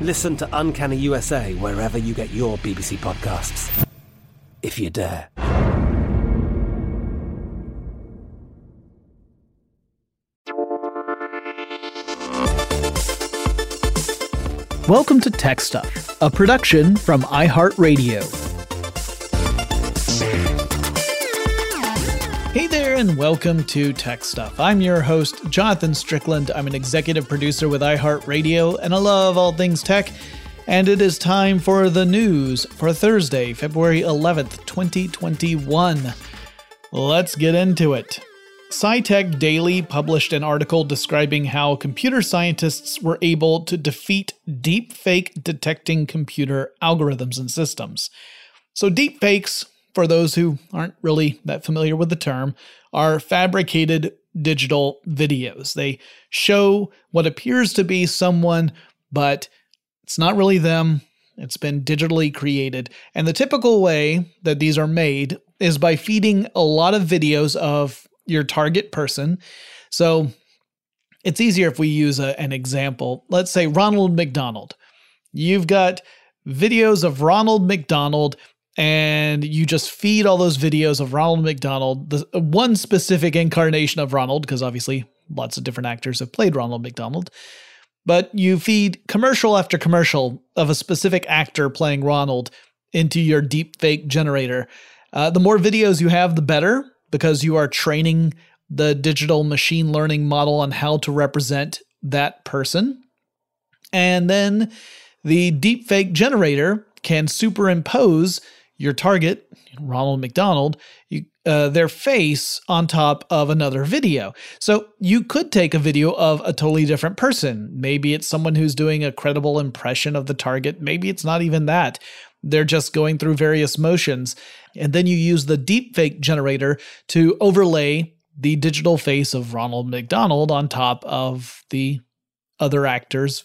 Listen to Uncanny USA wherever you get your BBC podcasts. If you dare. Welcome to Tech Stuff, a production from iHeartRadio. And welcome to Tech Stuff. I'm your host, Jonathan Strickland. I'm an executive producer with iHeartRadio, and I love all things tech. And it is time for the news for Thursday, February 11th, 2021. Let's get into it. SciTech Daily published an article describing how computer scientists were able to defeat deepfake detecting computer algorithms and systems. So, deepfakes, for those who aren't really that familiar with the term, are fabricated digital videos. They show what appears to be someone, but it's not really them. It's been digitally created. And the typical way that these are made is by feeding a lot of videos of your target person. So it's easier if we use a, an example. Let's say Ronald McDonald. You've got videos of Ronald McDonald and you just feed all those videos of Ronald McDonald, the one specific incarnation of Ronald, because obviously lots of different actors have played Ronald McDonald. But you feed commercial after commercial of a specific actor playing Ronald into your deepfake generator. Uh, the more videos you have, the better because you are training the digital machine learning model on how to represent that person. And then the deepfake generator can superimpose your target, Ronald McDonald, you, uh, their face on top of another video. So you could take a video of a totally different person. Maybe it's someone who's doing a credible impression of the target. Maybe it's not even that. They're just going through various motions. And then you use the deepfake generator to overlay the digital face of Ronald McDonald on top of the other actor's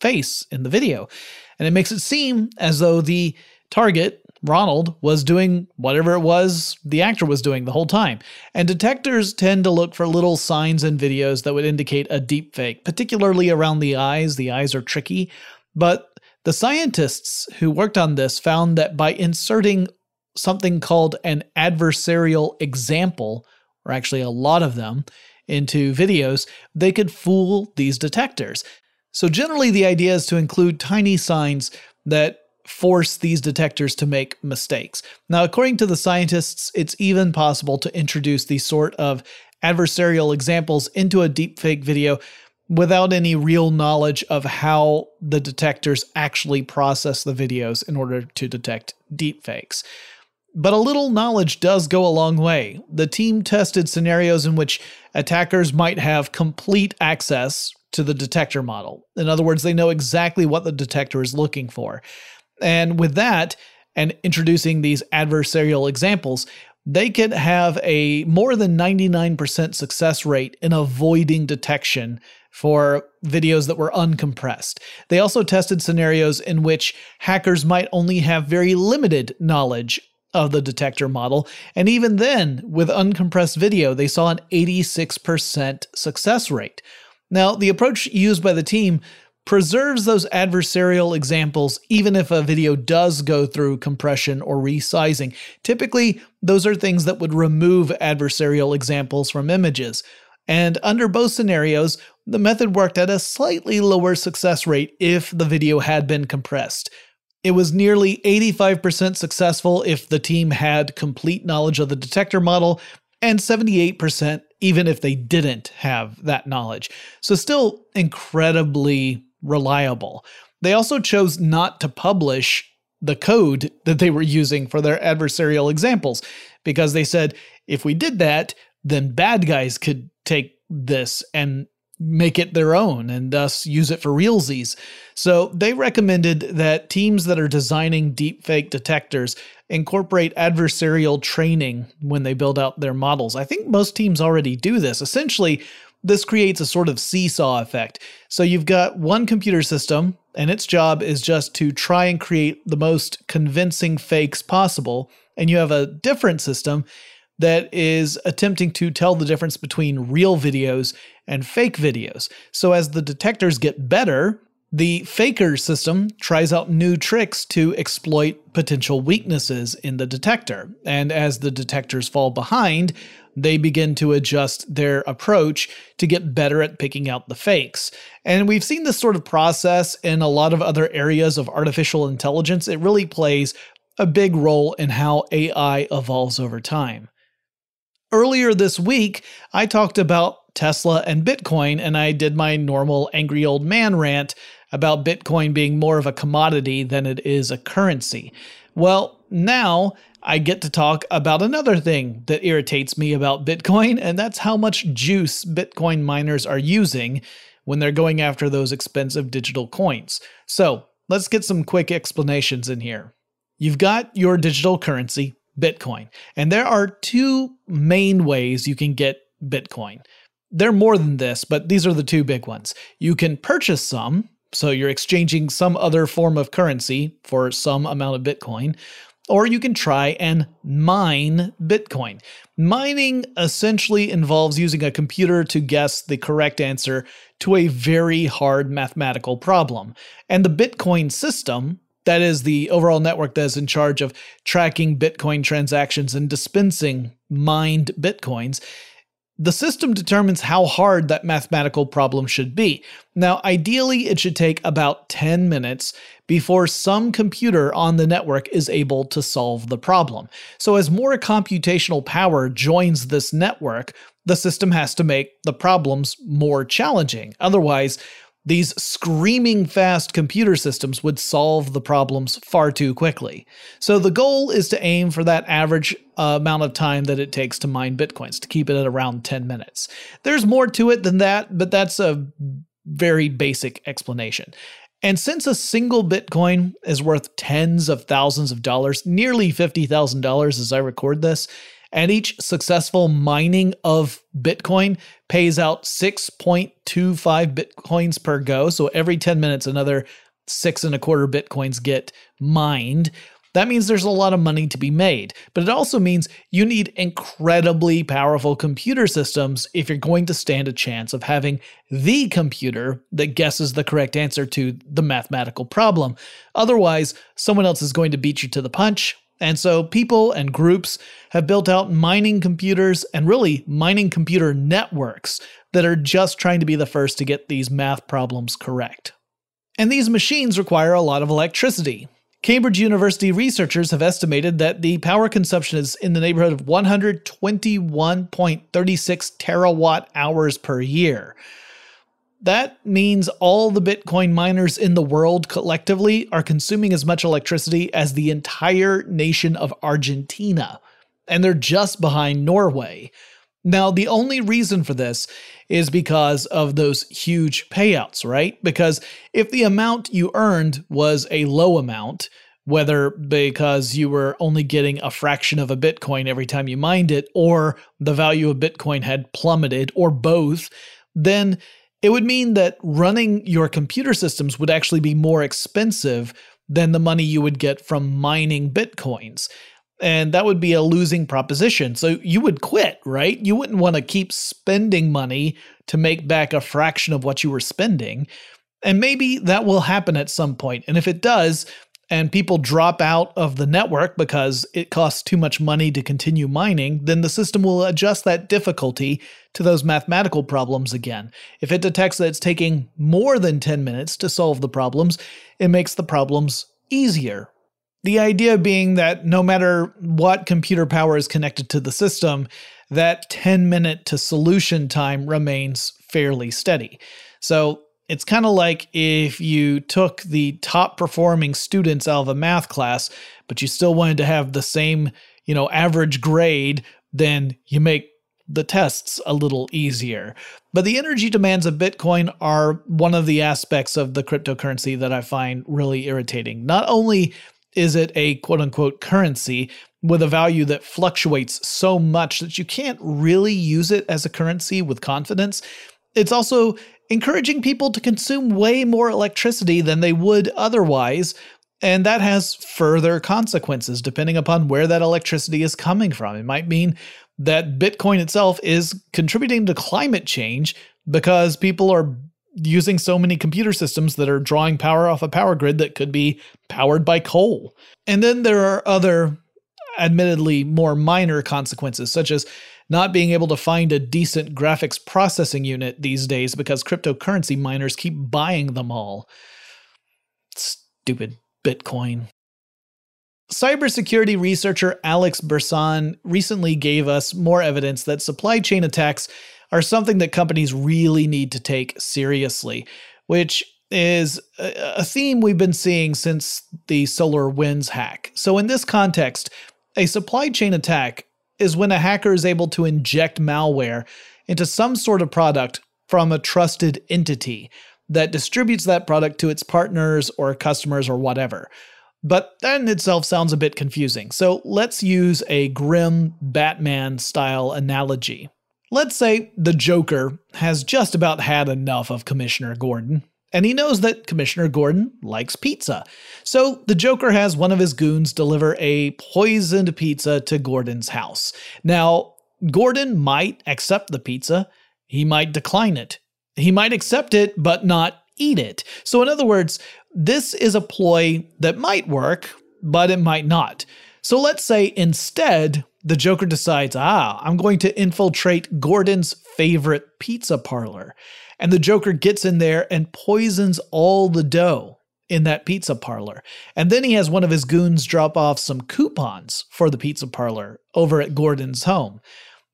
face in the video. And it makes it seem as though the target, Ronald, was doing whatever it was the actor was doing the whole time. And detectors tend to look for little signs in videos that would indicate a deepfake, particularly around the eyes. The eyes are tricky. But the scientists who worked on this found that by inserting something called an adversarial example, or actually a lot of them, into videos, they could fool these detectors. So, generally, the idea is to include tiny signs that force these detectors to make mistakes. Now, according to the scientists, it's even possible to introduce these sort of adversarial examples into a deepfake video without any real knowledge of how the detectors actually process the videos in order to detect deepfakes. But a little knowledge does go a long way. The team tested scenarios in which attackers might have complete access to the detector model. In other words, they know exactly what the detector is looking for. And with that, and introducing these adversarial examples, they could have a more than 99% success rate in avoiding detection for videos that were uncompressed. They also tested scenarios in which hackers might only have very limited knowledge of the detector model, and even then, with uncompressed video, they saw an 86% success rate. Now, the approach used by the team preserves those adversarial examples even if a video does go through compression or resizing. Typically, those are things that would remove adversarial examples from images. And under both scenarios, the method worked at a slightly lower success rate if the video had been compressed. It was nearly 85% successful if the team had complete knowledge of the detector model, and 78% even if they didn't have that knowledge. So, still incredibly reliable. They also chose not to publish the code that they were using for their adversarial examples because they said if we did that, then bad guys could take this and make it their own and thus use it for realsies. So they recommended that teams that are designing deepfake detectors incorporate adversarial training when they build out their models. I think most teams already do this. Essentially, this creates a sort of seesaw effect. So you've got one computer system, and its job is just to try and create the most convincing fakes possible. And you have a different system that is attempting to tell the difference between real videos and fake videos. So as the detectors get better, the faker system tries out new tricks to exploit potential weaknesses in the detector. And as the detectors fall behind, they begin to adjust their approach to get better at picking out the fakes. And we've seen this sort of process in a lot of other areas of artificial intelligence. It really plays a big role in how AI evolves over time. Earlier this week, I talked about Tesla and Bitcoin, and I did my normal angry old man rant about Bitcoin being more of a commodity than it is a currency. Well, now I get to talk about another thing that irritates me about Bitcoin, and that's how much juice Bitcoin miners are using when they're going after those expensive digital coins. So let's get some quick explanations in here. You've got your digital currency, Bitcoin, and there are two main ways you can get Bitcoin. There are more than this, but these are the two big ones. You can purchase some, so you're exchanging some other form of currency for some amount of Bitcoin, or you can try and mine Bitcoin. Mining essentially involves using a computer to guess the correct answer to a very hard mathematical problem. And the Bitcoin system, that is the overall network that is in charge of tracking Bitcoin transactions and dispensing mined Bitcoins, the system determines how hard that mathematical problem should be. Now, ideally, it should take about 10 minutes before some computer on the network is able to solve the problem. So, as more computational power joins this network, the system has to make the problems more challenging. Otherwise, these screaming fast computer systems would solve the problems far too quickly. So the goal is to aim for that average uh, amount of time that it takes to mine bitcoins, to keep it at around 10 minutes. There's more to it than that, but that's a very basic explanation. And since a single Bitcoin is worth tens of thousands of dollars, nearly $50,000 as I record this, and each successful mining of Bitcoin pays out 6.25 Bitcoins per go. So every 10 minutes, another six and a quarter Bitcoins get mined. That means there's a lot of money to be made, but it also means you need incredibly powerful computer systems if you're going to stand a chance of having the computer that guesses the correct answer to the mathematical problem. Otherwise, someone else is going to beat you to the punch, And so people and groups have built out mining computers and really mining computer networks that are just trying to be the first to get these math problems correct. And these machines require a lot of electricity. Cambridge University researchers have estimated that the power consumption is in the neighborhood of 121.36 terawatt hours per year. That means all the Bitcoin miners in the world collectively are consuming as much electricity as the entire nation of Argentina, and they're just behind Norway. Now, the only reason for this is because of those huge payouts, right? Because if the amount you earned was a low amount, whether because you were only getting a fraction of a Bitcoin every time you mined it, or the value of Bitcoin had plummeted, or both, then it would mean that running your computer systems would actually be more expensive than the money you would get from mining Bitcoins. And that would be a losing proposition. So you would quit, right? You wouldn't want to keep spending money to make back a fraction of what you were spending. And maybe that will happen at some point. And if it does, and people drop out of the network because it costs too much money to continue mining, then the system will adjust that difficulty to those mathematical problems again. If it detects that it's taking more than 10 minutes to solve the problems, it makes the problems easier. The idea being that no matter what computer power is connected to the system, that 10 minute to solution time remains fairly steady. So it's kind of like if you took the top performing students out of a math class, but you still wanted to have the same, you know, average grade, then you make the tests a little easier. But the energy demands of Bitcoin are one of the aspects of the cryptocurrency that I find really irritating. Not only is it a quote unquote currency with a value that fluctuates so much that you can't really use it as a currency with confidence, it's also encouraging people to consume way more electricity than they would otherwise. And that has further consequences depending upon where that electricity is coming from. It might mean that Bitcoin itself is contributing to climate change because people are using so many computer systems that are drawing power off a power grid that could be powered by coal. And then there are other, admittedly more minor consequences, such as not being able to find a decent graphics processing unit these days because cryptocurrency miners keep buying them all. Stupid Bitcoin. Cybersecurity researcher Alex Birsan recently gave us more evidence that supply chain attacks are something that companies really need to take seriously, which is a theme we've been seeing since the SolarWinds hack. So, in this context, a supply chain attack is when a hacker is able to inject malware into some sort of product from a trusted entity that distributes that product to its partners or customers or whatever. But that in itself sounds a bit confusing, so let's use a grim Batman style analogy. Let's say the Joker has just about had enough of Commissioner Gordon and he knows that Commissioner Gordon likes pizza. So the Joker has one of his goons deliver a poisoned pizza to Gordon's house. Now, Gordon might accept the pizza, he might decline it. He might accept it, but not eat it. So, in other words, this is a ploy that might work, but it might not. So, let's say instead, the Joker decides, ah, I'm going to infiltrate Gordon's favorite pizza parlor and the Joker gets in there and poisons all the dough in that pizza parlor. And then he has one of his goons drop off some coupons for the pizza parlor over at Gordon's home.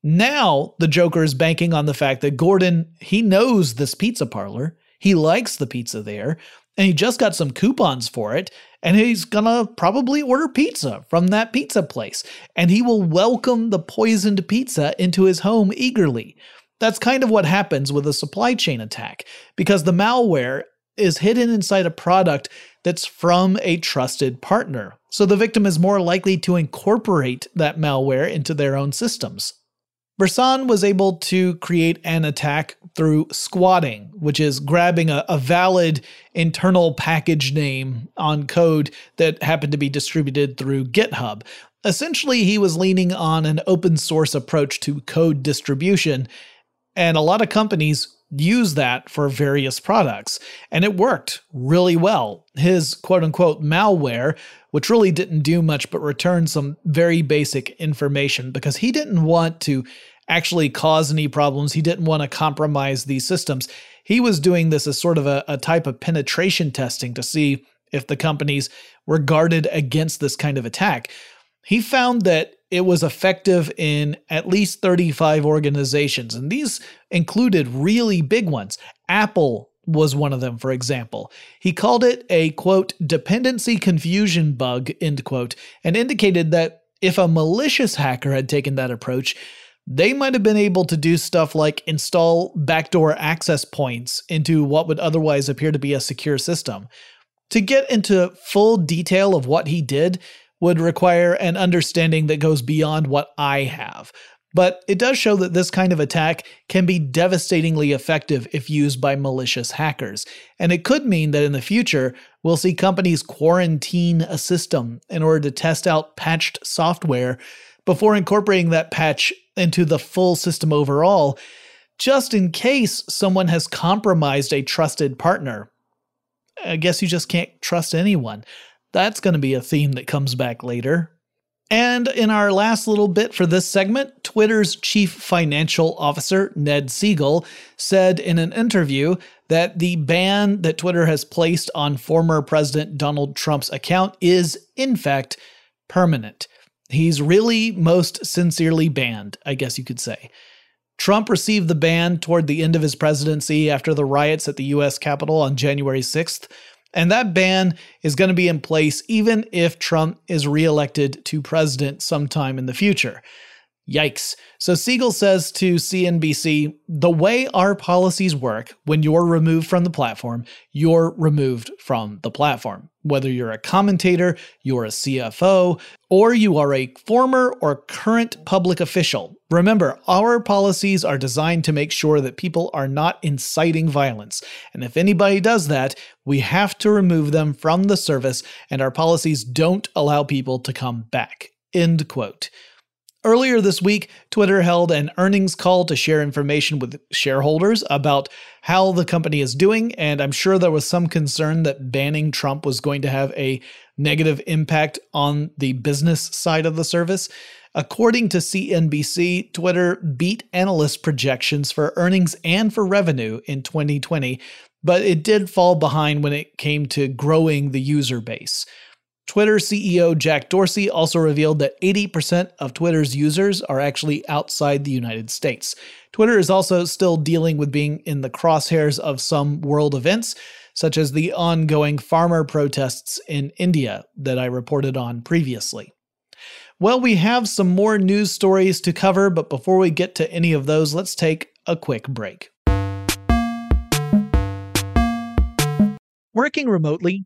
Now the Joker is banking on the fact that Gordon, he knows this pizza parlor. He likes the pizza there, and he just got some coupons for it, and he's gonna probably order pizza from that pizza place, and he will welcome the poisoned pizza into his home eagerly. That's kind of what happens with a supply chain attack, because the malware is hidden inside a product that's from a trusted partner. So the victim is more likely to incorporate that malware into their own systems. Birsan was able to create an attack through squatting, which is grabbing a, a, valid internal package name on code that happened to be distributed through GitHub. Essentially, he was leaning on an open source approach to code distribution and a lot of companies use that for various products. And it worked really well. His quote unquote malware, which really didn't do much but returned some very basic information because he didn't want to actually cause any problems. He didn't want to compromise these systems. He was doing this as sort of a, a type of penetration testing to see if the companies were guarded against this kind of attack. He found that it was effective in at least 35 organizations, and these included really big ones. Apple was one of them, for example. He called it a quote, dependency confusion bug, end quote, and indicated that if a malicious hacker had taken that approach, they might have been able to do stuff like install backdoor access points into what would otherwise appear to be a secure system. To get into full detail of what he did, would require an understanding that goes beyond what I have. But it does show that this kind of attack can be devastatingly effective if used by malicious hackers. And it could mean that in the future, we'll see companies quarantine a system in order to test out patched software before incorporating that patch into the full system overall, just in case someone has compromised a trusted partner. I guess you just can't trust anyone. That's going to be a theme that comes back later. And in our last little bit for this segment, Twitter's chief financial officer, Ned Segal, said in an interview that the ban that Twitter has placed on former President Donald Trump's account is, in fact, permanent. He's really most sincerely banned, I guess you could say. Trump received the ban toward the end of his presidency after the riots at the US Capitol on January 6th, and that ban is going to be in place even if Trump is reelected to president sometime in the future. Yikes. So Segal says to CNBC the way our policies work, when you're removed from the platform, you're removed from the platform. Whether you're a commentator, you're a CFO, or you are a former or current public official. Remember, our policies are designed to make sure that people are not inciting violence. And if anybody does that, we have to remove them from the service, and our policies don't allow people to come back. End quote. Earlier this week, Twitter held an earnings call to share information with shareholders about how the company is doing, and I'm sure there was some concern that banning Trump was going to have a negative impact on the business side of the service. According to CNBC, Twitter beat analyst projections for earnings and for revenue in 2020, but it did fall behind when it came to growing the user base. Twitter CEO Jack Dorsey also revealed that 80% of Twitter's users are actually outside the United States. Twitter is also still dealing with being in the crosshairs of some world events, such as the ongoing farmer protests in India that I reported on previously. Well, we have some more news stories to cover, but before we get to any of those, let's take a quick break. Working remotely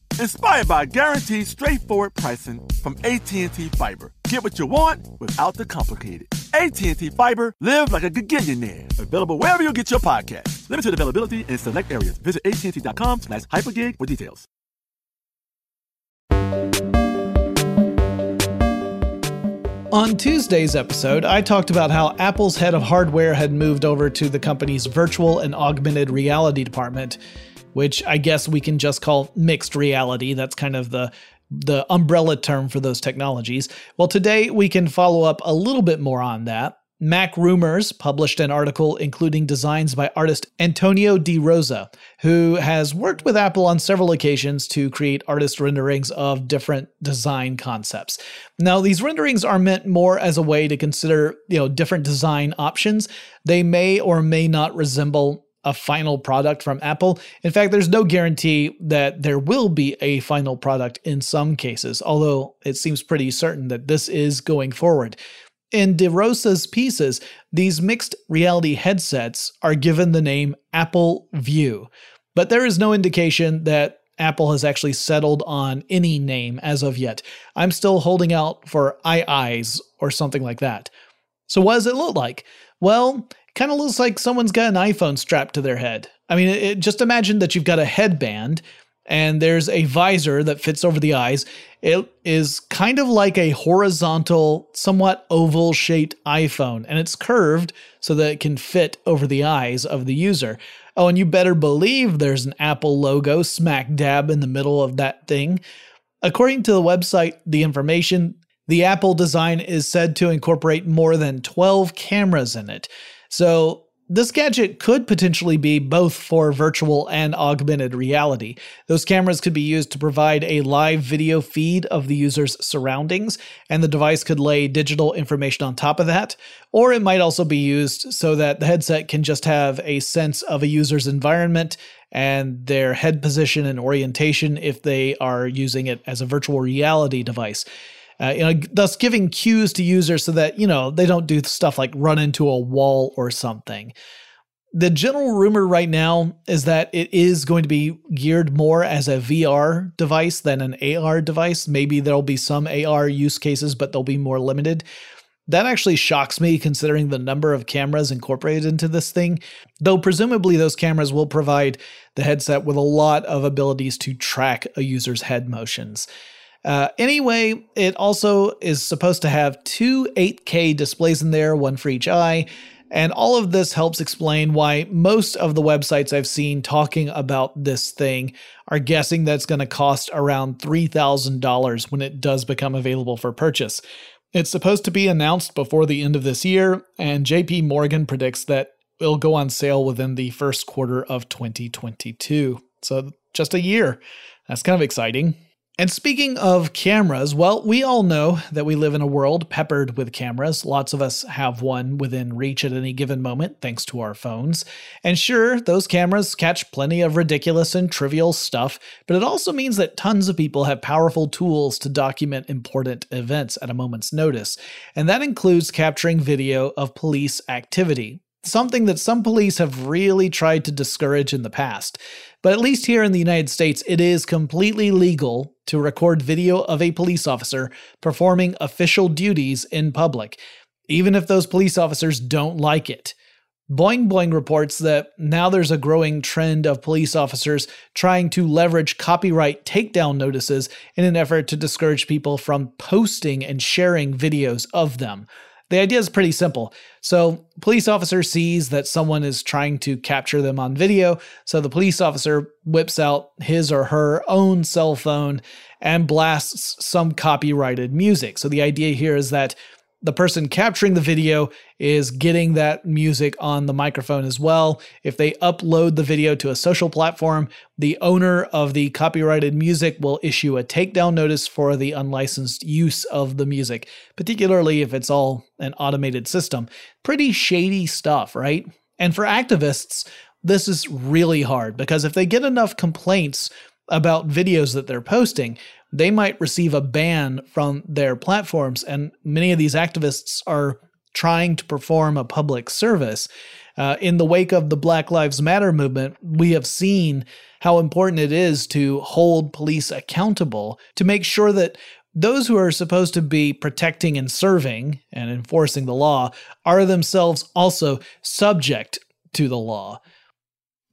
inspired by guaranteed straightforward pricing from AT&T Fiber. Get what you want without the complicated. AT&T Fiber, live like a gigillionaire. Available wherever you get your podcast. Limited availability in select areas. Visit AT&T.com slash hypergig for details. On Tuesday's episode, I talked about how Apple's head of hardware had moved over to the company's virtual and augmented reality department, which I guess we can just call mixed reality. That's kind of the the umbrella term for those technologies. Well, today we can follow up a little bit more on that. Mac Rumors published an article including designs by artist Antonio De Rosa, who has worked with Apple on several occasions to create artist renderings of different design concepts. Now, these renderings are meant more as a way to consider, you know, different design options. They may or may not resemble a final product from Apple. In fact, there's no guarantee that there will be a final product in some cases, although it seems pretty certain that this is going forward. In De Rosa's pieces, these mixed reality headsets are given the name Apple View, but there is no indication that Apple has actually settled on any name as of yet. I'm still holding out for iEyes or something like that. So, what does it look like? Well, kind of looks like someone's got an iPhone strapped to their head. I mean, it, just imagine that you've got a headband and there's a visor that fits over the eyes. It is kind of like a horizontal, somewhat oval shaped iPhone, and it's curved so that it can fit over the eyes of the user. Oh, and you better believe there's an Apple logo smack dab in the middle of that thing. According to the website, the information, the Apple design is said to incorporate more than 12 cameras in it. So this gadget could potentially be both for virtual and augmented reality. Those cameras could be used to provide a live video feed of the user's surroundings, and the device could lay digital information on top of that. Or it might also be used so that the headset can just have a sense of a user's environment and their head position and orientation if they are using it as a virtual reality device. Uh, you know, thus giving cues to users so that you know they don't do stuff like run into a wall or something. The general rumor right now is that it is going to be geared more as a VR device than an AR device. Maybe there'll be some AR use cases, but they'll be more limited. That actually shocks me considering the number of cameras incorporated into this thing, though presumably those cameras will provide the headset with a lot of abilities to track a user's head motions. Uh, anyway, it also is supposed to have two 8K displays in there, one for each eye. And all of this helps explain why most of the websites I've seen talking about this thing are guessing that it's going to cost around $3,000 when it does become available for purchase. It's supposed to be announced before the end of this year, and JP Morgan predicts that it'll go on sale within the first quarter of 2022. So just a year. That's kind of exciting. And speaking of cameras, well, we all know that we live in a world peppered with cameras. Lots of us have one within reach at any given moment, thanks to our phones. And sure, those cameras catch plenty of ridiculous and trivial stuff, but it also means that tons of people have powerful tools to document important events at a moment's notice. And that includes capturing video of police activity something that some police have really tried to discourage in the past. But at least here in the United States, it is completely legal to record video of a police officer performing official duties in public, even if those police officers don't like it. Boing Boing reports that now there's a growing trend of police officers trying to leverage copyright takedown notices in an effort to discourage people from posting and sharing videos of them. The idea is pretty simple. So, police officer sees that someone is trying to capture them on video, so the police officer whips out his or her own cell phone and blasts some copyrighted music. So the idea here is that the person capturing the video is getting that music on the microphone as well. If they upload the video to a social platform, the owner of the copyrighted music will issue a takedown notice for the unlicensed use of the music, particularly if it's all an automated system. Pretty shady stuff, right? And for activists, this is really hard because if they get enough complaints about videos that they're posting, they might receive a ban from their platforms. And many of these activists are trying to perform a public service. Uh, in the wake of the Black Lives Matter movement, we have seen how important it is to hold police accountable to make sure that those who are supposed to be protecting and serving and enforcing the law are themselves also subject to the law.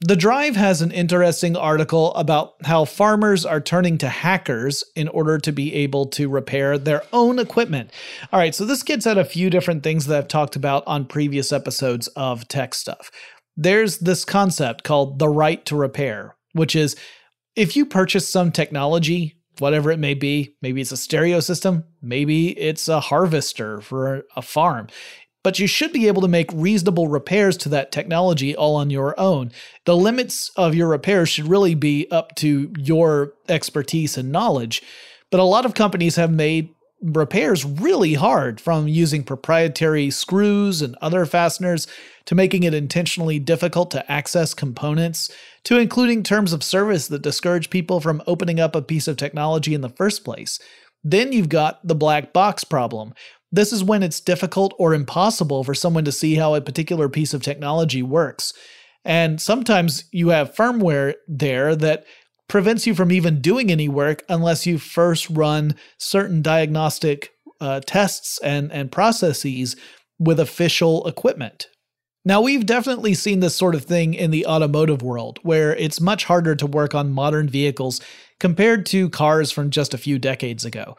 The Drive has an interesting article about how farmers are turning to hackers in order to be able to repair their own equipment. All right, so this gets at a few different things that I've talked about on previous episodes of Tech Stuff. There's this concept called the right to repair, which is if you purchase some technology, whatever it may be, maybe it's a stereo system, maybe it's a harvester for a farm but you should be able to make reasonable repairs to that technology all on your own. The limits of your repairs should really be up to your expertise and knowledge. But a lot of companies have made repairs really hard from using proprietary screws and other fasteners to making it intentionally difficult to access components to including terms of service that discourage people from opening up a piece of technology in the first place. Then you've got the black box problem, this is when it's difficult or impossible for someone to see how a particular piece of technology works. And sometimes you have firmware there that prevents you from even doing any work unless you first run certain diagnostic uh, tests and, and processes with official equipment. Now, we've definitely seen this sort of thing in the automotive world, where it's much harder to work on modern vehicles compared to cars from just a few decades ago.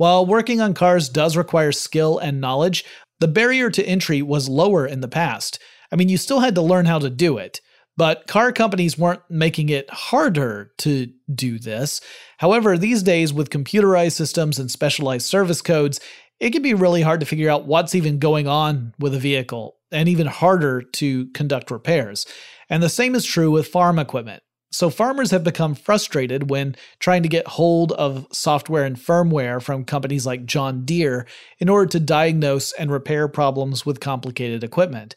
While working on cars does require skill and knowledge, the barrier to entry was lower in the past. I mean, you still had to learn how to do it, but car companies weren't making it harder to do this. However, these days, with computerized systems and specialized service codes, it can be really hard to figure out what's even going on with a vehicle, and even harder to conduct repairs. And the same is true with farm equipment. So, farmers have become frustrated when trying to get hold of software and firmware from companies like John Deere in order to diagnose and repair problems with complicated equipment.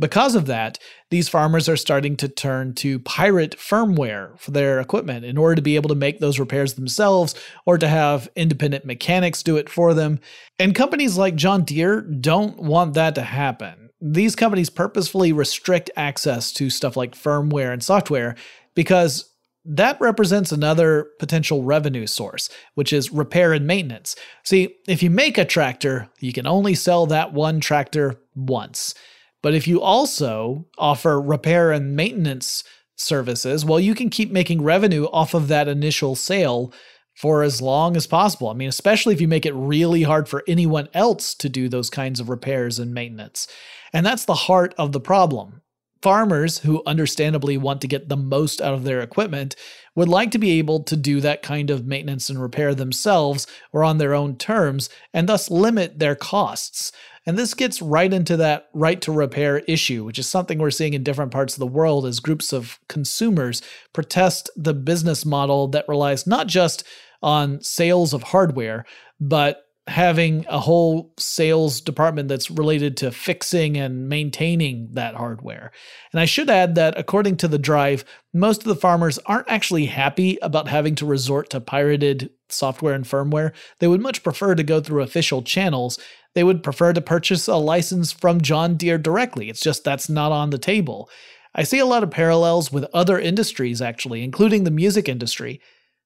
Because of that, these farmers are starting to turn to pirate firmware for their equipment in order to be able to make those repairs themselves or to have independent mechanics do it for them. And companies like John Deere don't want that to happen. These companies purposefully restrict access to stuff like firmware and software because that represents another potential revenue source, which is repair and maintenance. See, if you make a tractor, you can only sell that one tractor once. But if you also offer repair and maintenance services, well, you can keep making revenue off of that initial sale for as long as possible. I mean, especially if you make it really hard for anyone else to do those kinds of repairs and maintenance. And that's the heart of the problem. Farmers who understandably want to get the most out of their equipment would like to be able to do that kind of maintenance and repair themselves or on their own terms and thus limit their costs. And this gets right into that right to repair issue, which is something we're seeing in different parts of the world as groups of consumers protest the business model that relies not just on sales of hardware, but having a whole sales department that's related to fixing and maintaining that hardware. And I should add that according to the drive, most of the farmers aren't actually happy about having to resort to pirated software and firmware. They would much prefer to go through official channels. They would prefer to purchase a license from John Deere directly. It's just that's not on the table. I see a lot of parallels with other industries, actually, including the music industry.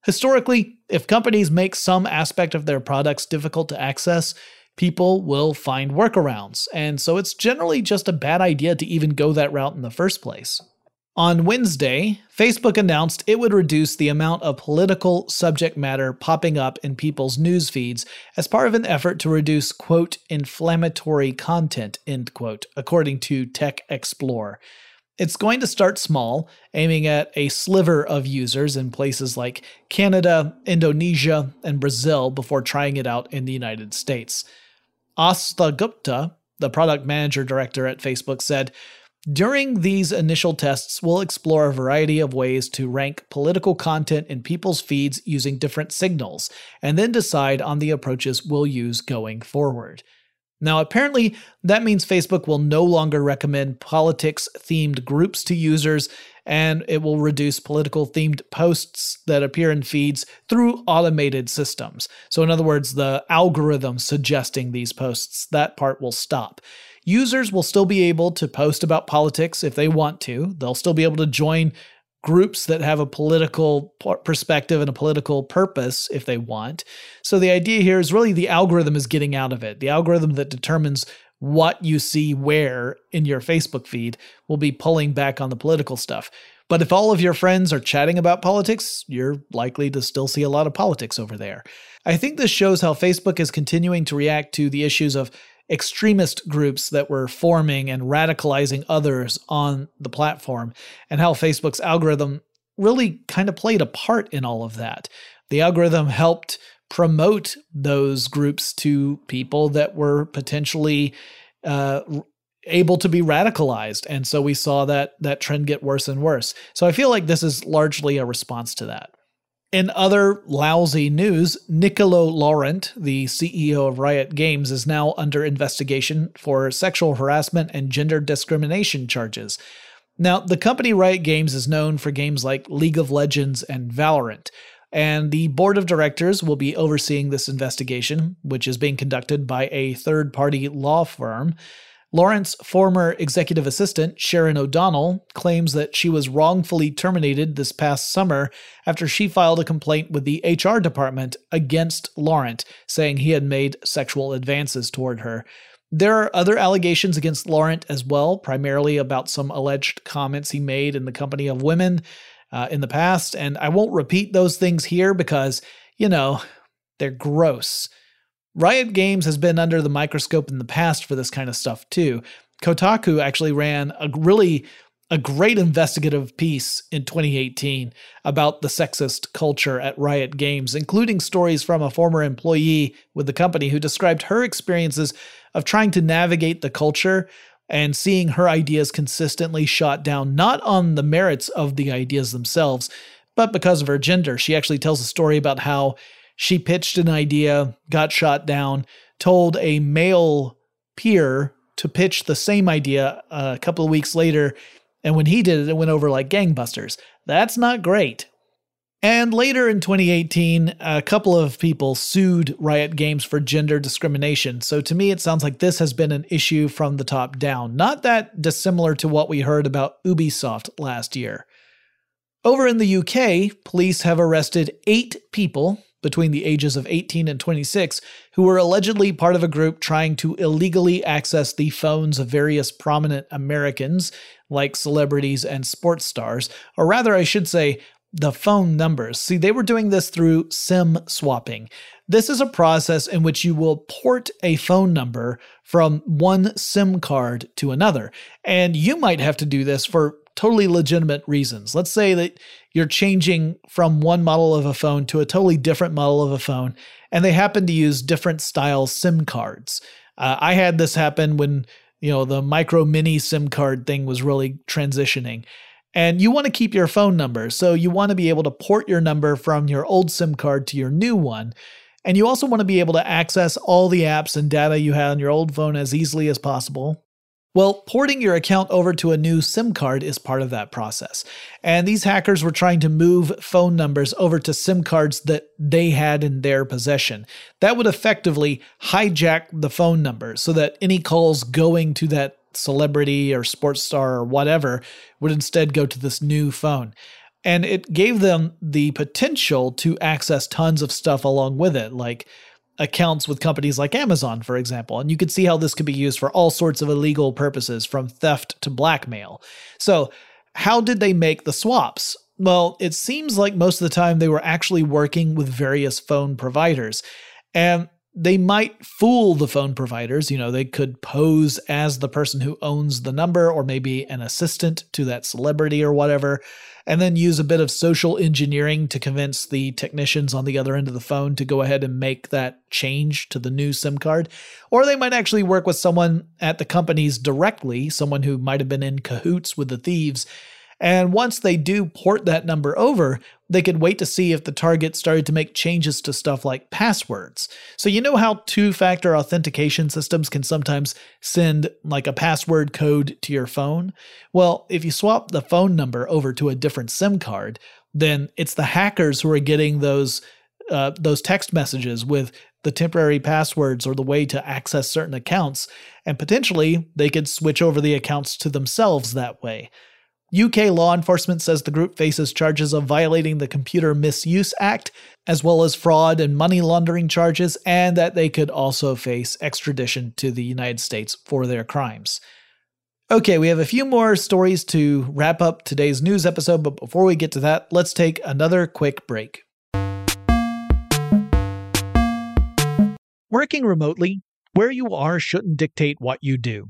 Historically, if companies make some aspect of their products difficult to access, people will find workarounds. And so it's generally just a bad idea to even go that route in the first place. On Wednesday, Facebook announced it would reduce the amount of political subject matter popping up in people's news feeds as part of an effort to reduce, quote, inflammatory content, end quote, according to Tech Xplore. It's going to start small, aiming at a sliver of users in places like Canada, Indonesia, and Brazil before trying it out in the United States. Aastha Gupta, the product manager director at Facebook, said, during these initial tests, we'll explore a variety of ways to rank political content in people's feeds using different signals, and then decide on the approaches we'll use going forward. Now, apparently, that means Facebook will no longer recommend politics themed groups to users, and it will reduce political themed posts that appear in feeds through automated systems. So, in other words, the algorithm suggesting these posts, that part will stop. Users will still be able to post about politics if they want to. They'll still be able to join groups that have a political perspective and a political purpose if they want. So the idea here is really the algorithm is getting out of it. The algorithm that determines what you see where in your Facebook feed will be pulling back on the political stuff. But if all of your friends are chatting about politics, you're likely to still see a lot of politics over there. I think this shows how Facebook is continuing to react to the issues of extremist groups that were forming and radicalizing others on the platform, and how Facebook's algorithm really kind of played a part in all of that. The algorithm helped promote those groups to people that were potentially uh, able to be radicalized, and so we saw that that trend get worse and worse. So I feel like this is largely a response to that. In other lousy news, Nicolo Laurent, the CEO of Riot Games, is now under investigation for sexual harassment and gender discrimination charges. Now, the company Riot Games is known for games like League of Legends and Valorant, and the board of directors will be overseeing this investigation, which is being conducted by a third party law firm. Laurent's former executive assistant, Sharon O'Donnell, claims that she was wrongfully terminated this past summer after she filed a complaint with the HR department against Laurent, saying he had made sexual advances toward her. There are other allegations against Laurent as well, primarily about some alleged comments he made in the company of women uh, in the past. And I won't repeat those things here because, you know, they're gross. Riot Games has been under the microscope in the past for this kind of stuff too. Kotaku actually ran a really a great investigative piece in 2018 about the sexist culture at Riot Games, including stories from a former employee with the company who described her experiences of trying to navigate the culture and seeing her ideas consistently shot down, not on the merits of the ideas themselves, but because of her gender. She actually tells a story about how she pitched an idea, got shot down, told a male peer to pitch the same idea uh, a couple of weeks later, and when he did it, it went over like gangbusters. That's not great. And later in 2018, a couple of people sued Riot Games for gender discrimination. So to me, it sounds like this has been an issue from the top down, not that dissimilar to what we heard about Ubisoft last year. Over in the UK, police have arrested eight people between the ages of 18 and 26 who were allegedly part of a group trying to illegally access the phones of various prominent Americans, like celebrities and sports stars, or rather, I should say, the phone numbers. See, they were doing this through SIM swapping. This is a process in which you will port a phone number from one SIM card to another. And you might have to do this for totally legitimate reasons. Let's say that you're changing from one model of a phone to a totally different model of a phone, and they happen to use different style SIM cards. Uh, I had this happen when you know the micro mini SIM card thing was really transitioning. And you want to keep your phone number, so you want to be able to port your number from your old SIM card to your new one. And you also want to be able to access all the apps and data you had on your old phone as easily as possible. Well, porting your account over to a new SIM card is part of that process. And these hackers were trying to move phone numbers over to SIM cards that they had in their possession. That would effectively hijack the phone number so that any calls going to that celebrity or sports star or whatever would instead go to this new phone. And it gave them the potential to access tons of stuff along with it, like accounts with companies like Amazon, for example. And you could see how this could be used for all sorts of illegal purposes, from theft to blackmail. So, how did they make the swaps? Well, it seems like most of the time they were actually working with various phone providers. And they might fool the phone providers. You know, they could pose as the person who owns the number or maybe an assistant to that celebrity or whatever, and then use a bit of social engineering to convince the technicians on the other end of the phone to go ahead and make that change to the new SIM card. Or they might actually work with someone at the companies directly, someone who might have been in cahoots with the thieves and once they do port that number over, they could wait to see if the target started to make changes to stuff like passwords. So, you know how two factor authentication systems can sometimes send like a password code to your phone? Well, if you swap the phone number over to a different SIM card, then it's the hackers who are getting those. Uh, those text messages with the temporary passwords or the way to access certain accounts, and potentially they could switch over the accounts to themselves that way. UK law enforcement says the group faces charges of violating the Computer Misuse Act, as well as fraud and money laundering charges, and that they could also face extradition to the United States for their crimes. Okay, we have a few more stories to wrap up today's news episode, but before we get to that, let's take another quick break. Working remotely, where you are shouldn't dictate what you do.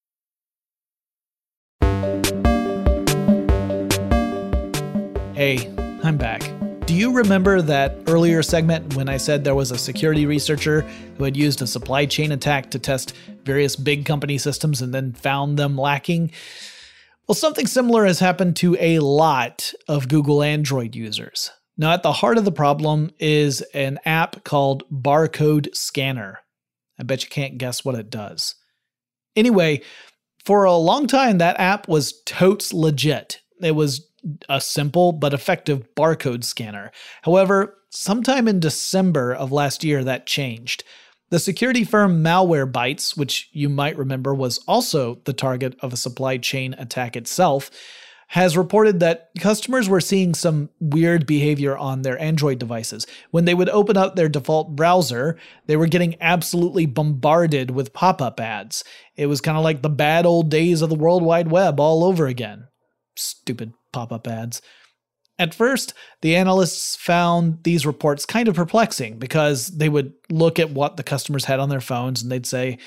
Hey, I'm back. Do you remember that earlier segment when I said there was a security researcher who had used a supply chain attack to test various big company systems and then found them lacking? Well, something similar has happened to a lot of Google Android users. Now, at the heart of the problem is an app called Barcode Scanner. I bet you can't guess what it does. Anyway, for a long time, that app was totes legit. It was a simple but effective barcode scanner. However, sometime in December of last year, that changed. The security firm Malwarebytes, which you might remember was also the target of a supply chain attack itself, has reported that customers were seeing some weird behavior on their Android devices. When they would open up their default browser, they were getting absolutely bombarded with pop up ads. It was kind of like the bad old days of the World Wide Web all over again. Stupid pop up ads. At first, the analysts found these reports kind of perplexing because they would look at what the customers had on their phones and they'd say,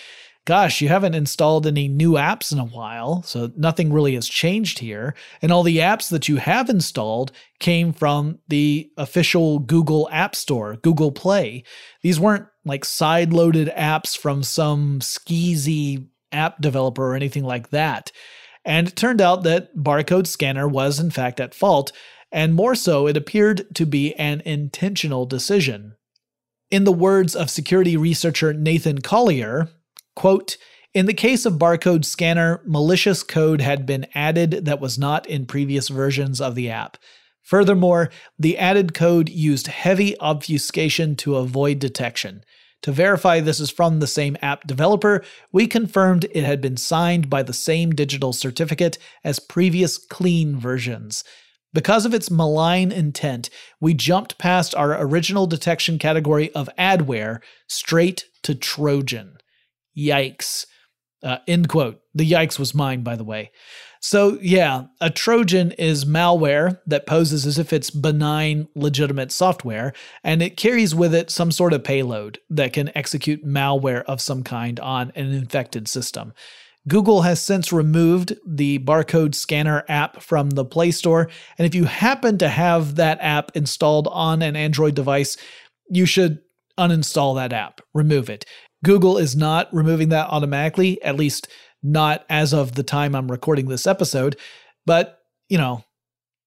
gosh, you haven't installed any new apps in a while, so nothing really has changed here. And all the apps that you have installed came from the official Google App Store, Google Play. These weren't like side loaded apps from some skeezy app developer or anything like that. And it turned out that Barcode Scanner was, in fact, at fault, and more so, it appeared to be an intentional decision. In the words of security researcher Nathan Collier, Quote, in the case of Barcode Scanner, malicious code had been added that was not in previous versions of the app. Furthermore, the added code used heavy obfuscation to avoid detection. To verify this is from the same app developer, we confirmed it had been signed by the same digital certificate as previous clean versions. Because of its malign intent, we jumped past our original detection category of adware straight to Trojan. Yikes. Uh, end quote. The yikes was mine, by the way. So, yeah, a Trojan is malware that poses as if it's benign, legitimate software, and it carries with it some sort of payload that can execute malware of some kind on an infected system. Google has since removed the barcode scanner app from the Play Store, and if you happen to have that app installed on an Android device, you should uninstall that app, remove it. Google is not removing that automatically, at least not as of the time I'm recording this episode. But, you know,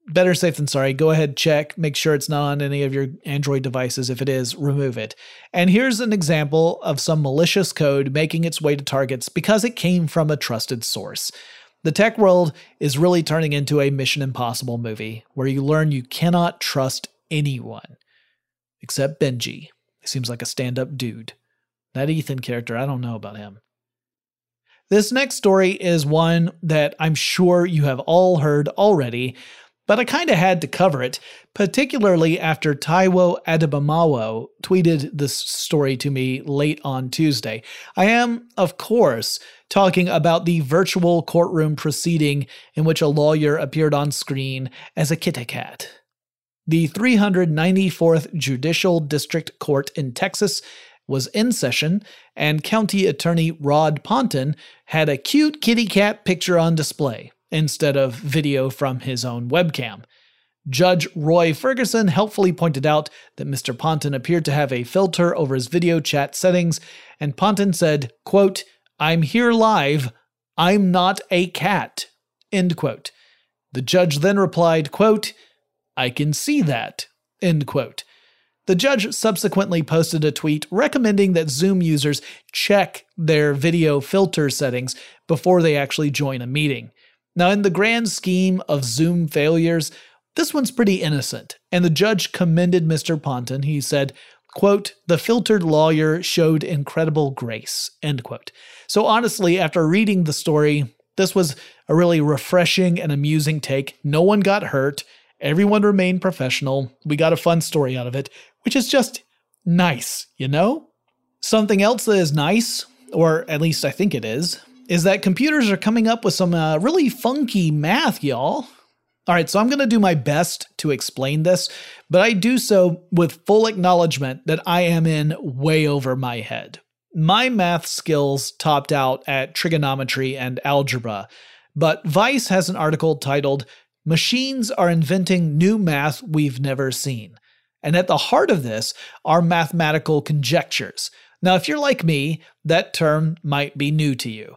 better safe than sorry. Go ahead, check, make sure it's not on any of your Android devices. If it is, remove it. And here's an example of some malicious code making its way to targets because it came from a trusted source. The tech world is really turning into a Mission Impossible movie where you learn you cannot trust anyone except Benji. He seems like a stand up dude. That Ethan character, I don't know about him. This next story is one that I'm sure you have all heard already, but I kind of had to cover it, particularly after Taiwo Adebimawọ tweeted this story to me late on Tuesday. I am, of course, talking about the virtual courtroom proceeding in which a lawyer appeared on screen as a kitty cat. The 394th Judicial District Court in Texas was in session, and County Attorney Rod Ponton had a cute kitty cat picture on display instead of video from his own webcam. Judge Roy Ferguson helpfully pointed out that Mr. Ponton appeared to have a filter over his video chat settings, and Ponton said, quote, I'm here live. I'm not a cat. End quote. The judge then replied, quote, I can see that. End quote. The judge subsequently posted a tweet recommending that Zoom users check their video filter settings before they actually join a meeting. Now, in the grand scheme of Zoom failures, this one's pretty innocent, and the judge commended Mr. Ponton. He said, quote, the filtered lawyer showed incredible grace, end quote. So honestly, after reading the story, this was a really refreshing and amusing take. No one got hurt. Everyone remained professional. We got a fun story out of it, which is just nice, you know? Something else that is nice, or at least I think it is, is that computers are coming up with some uh, really funky math, y'all. All right, so I'm going to do my best to explain this, but I do so with full acknowledgement that I am in way over my head. My math skills topped out at trigonometry and algebra, but Vice has an article titled Machines Are Inventing New Math We've Never Seen. And at the heart of this are mathematical conjectures. Now, if you're like me, that term might be new to you.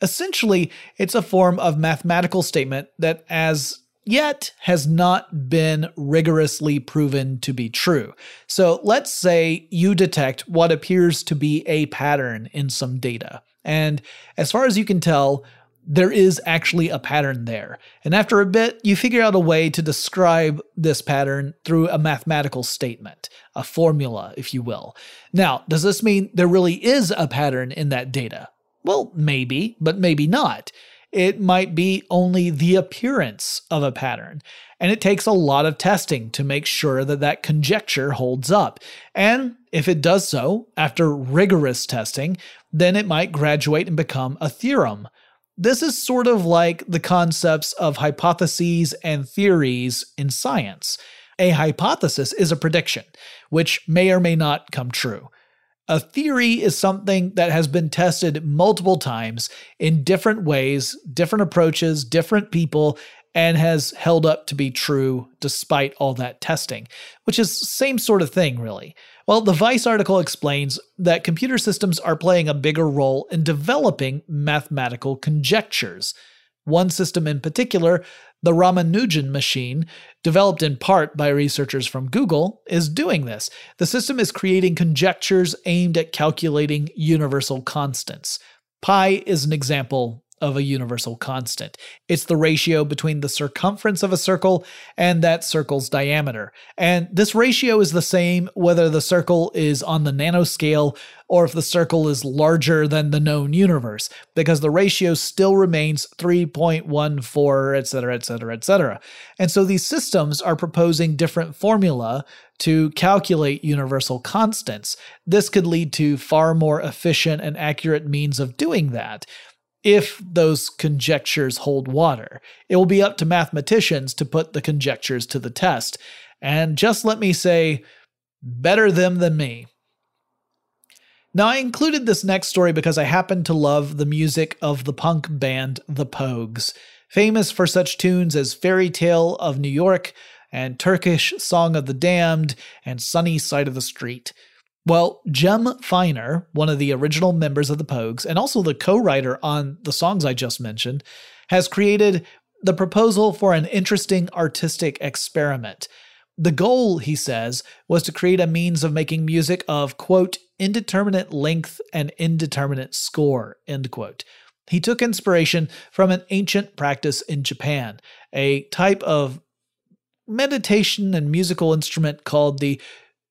Essentially, it's a form of mathematical statement that, as yet, has not been rigorously proven to be true. So let's say you detect what appears to be a pattern in some data. And as far as you can tell, there is actually a pattern there. And after a bit, you figure out a way to describe this pattern through a mathematical statement, a formula, if you will. Now, does this mean there really is a pattern in that data? Well, maybe, but maybe not. It might be only the appearance of a pattern. And it takes a lot of testing to make sure that that conjecture holds up. And if it does so, after rigorous testing, then it might graduate and become a theorem. This is sort of like the concepts of hypotheses and theories in science. A hypothesis is a prediction, which may or may not come true. A theory is something that has been tested multiple times in different ways, different approaches, different people, and has held up to be true despite all that testing, which is same sort of thing really. Well, the Vice article explains that computer systems are playing a bigger role in developing mathematical conjectures. One system in particular, the Ramanujan machine, developed in part by researchers from Google, is doing this. The system is creating conjectures aimed at calculating universal constants. Pi is an example of a universal constant. It's the ratio between the circumference of a circle and that circle's diameter. And this ratio is the same whether the circle is on the nanoscale or if the circle is larger than the known universe, because the ratio still remains 3.14, etc., etc., etc. And so these systems are proposing different formula to calculate universal constants. This could lead to far more efficient and accurate means of doing that if those conjectures hold water. It will be up to mathematicians to put the conjectures to the test. And just let me say, better them than me. Now, I included this next story because I happen to love the music of the punk band The Pogues, famous for such tunes as Fairy Tale of New York and Turkish Song of the Damned and Sunny Side of the Street. Well, Jem Finer, one of the original members of the Pogues and also the co writer on the songs I just mentioned, has created the proposal for an interesting artistic experiment. The goal, he says, was to create a means of making music of, quote, indeterminate length and indeterminate score, end quote. He took inspiration from an ancient practice in Japan, a type of meditation and musical instrument called the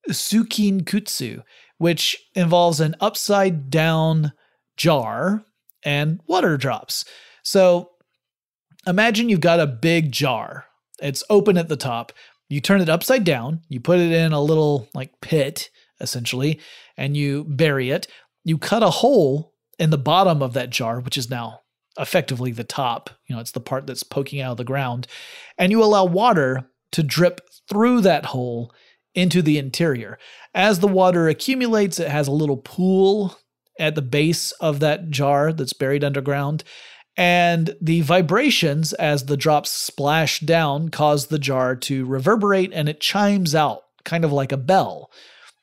Suikinkutsu, which involves an upside down jar and water drops. So imagine you've got a big jar. It's open at the top. You turn it upside down, you put it in a little like pit, essentially, and you bury it. You cut a hole in the bottom of that jar, which is now effectively the top. You know, it's the part that's poking out of the ground. And you allow water to drip through that hole into the interior. As the water accumulates, it has a little pool at the base of that jar that's buried underground. And the vibrations as the drops splash down cause the jar to reverberate and it chimes out, kind of like a bell.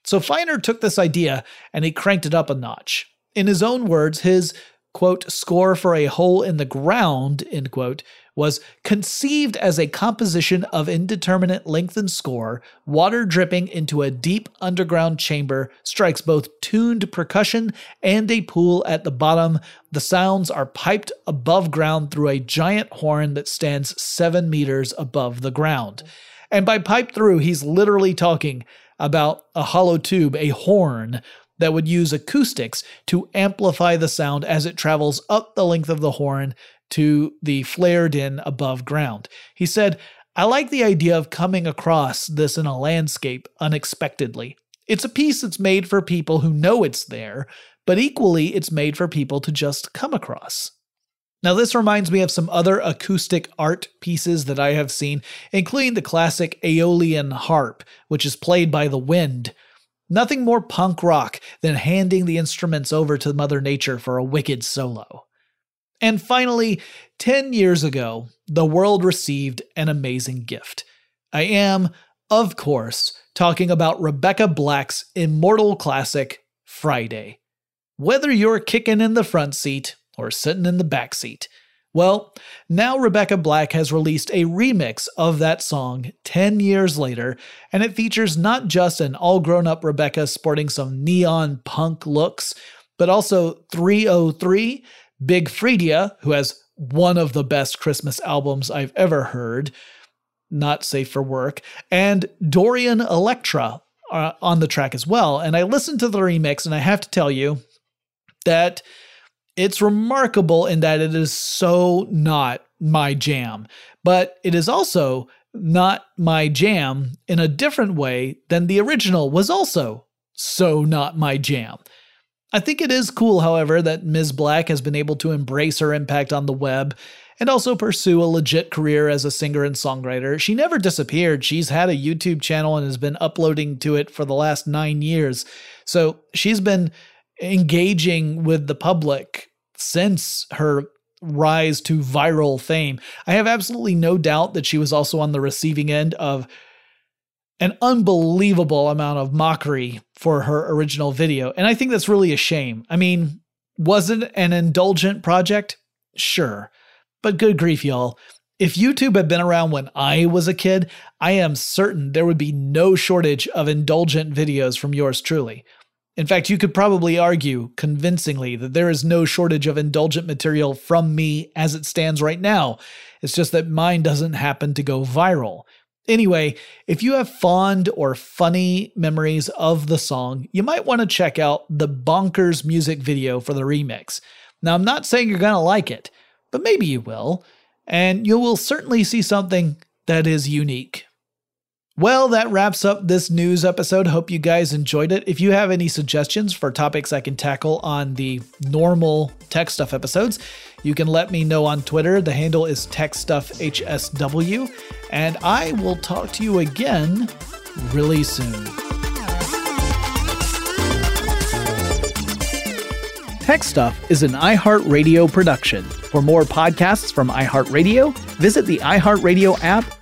So Finer took this idea and he cranked it up a notch. In his own words, his quote, score for a hole in the ground, end quote, was conceived as a composition of indeterminate length and score, water dripping into a deep underground chamber strikes both tuned percussion and a pool at the bottom. The sounds are piped above ground through a giant horn that stands seven meters above the ground. And by pipe through, he's literally talking about a hollow tube, a horn, that would use acoustics to amplify the sound as it travels up the length of the horn to the flared in above ground. He said, I like the idea of coming across this in a landscape unexpectedly. It's a piece that's made for people who know it's there, but equally, it's made for people to just come across. Now, this reminds me of some other acoustic art pieces that I have seen, including the classic Aeolian harp, which is played by the wind. Nothing more punk rock than handing the instruments over to Mother Nature for a wicked solo. And finally, 10 years ago, the world received an amazing gift. I am, of course, talking about Rebecca Black's immortal classic, Friday. Whether you're kicking in the front seat or sitting in the back seat, well, now Rebecca Black has released a remix of that song 10 years later, and it features not just an all grown up Rebecca sporting some neon punk looks, but also 3OH!3 Big Freedia, who has one of the best Christmas albums I've ever heard. Not safe for work. And Dorian Electra uh, on the track as well. And I listened to the remix, and I have to tell you that it's remarkable in that it is so not my jam, but it is also not my jam in a different way than the original was also so not my jam. I think it is cool, however, that Ms. Black has been able to embrace her impact on the web and also pursue a legit career as a singer and songwriter. She never disappeared. She's had a YouTube channel and has been uploading to it for the last nine years. So she's been engaging with the public since her rise to viral fame. I have absolutely no doubt that she was also on the receiving end of an unbelievable amount of mockery for her original video. And I think that's really a shame. I mean, was it an indulgent project? Sure. But good grief, y'all. If YouTube had been around when I was a kid, I am certain there would be no shortage of indulgent videos from yours truly. In fact, you could probably argue convincingly that there is no shortage of indulgent material from me as it stands right now. It's just that mine doesn't happen to go viral. Anyway, if you have fond or funny memories of the song, you might want to check out the Bonkers music video for the remix. Now, I'm not saying you're going to like it, but maybe you will, and you will certainly see something that is unique. Well, that wraps up this news episode. Hope you guys enjoyed it. If you have any suggestions for topics I can tackle on the normal tech stuff episodes, you can let me know on Twitter. The handle is TechStuffHSW, and I will talk to you again really soon. Tech Stuff is an iHeartRadio production. For more podcasts from iHeartRadio, visit the iHeartRadio app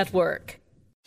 Network.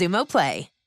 Xumo Play.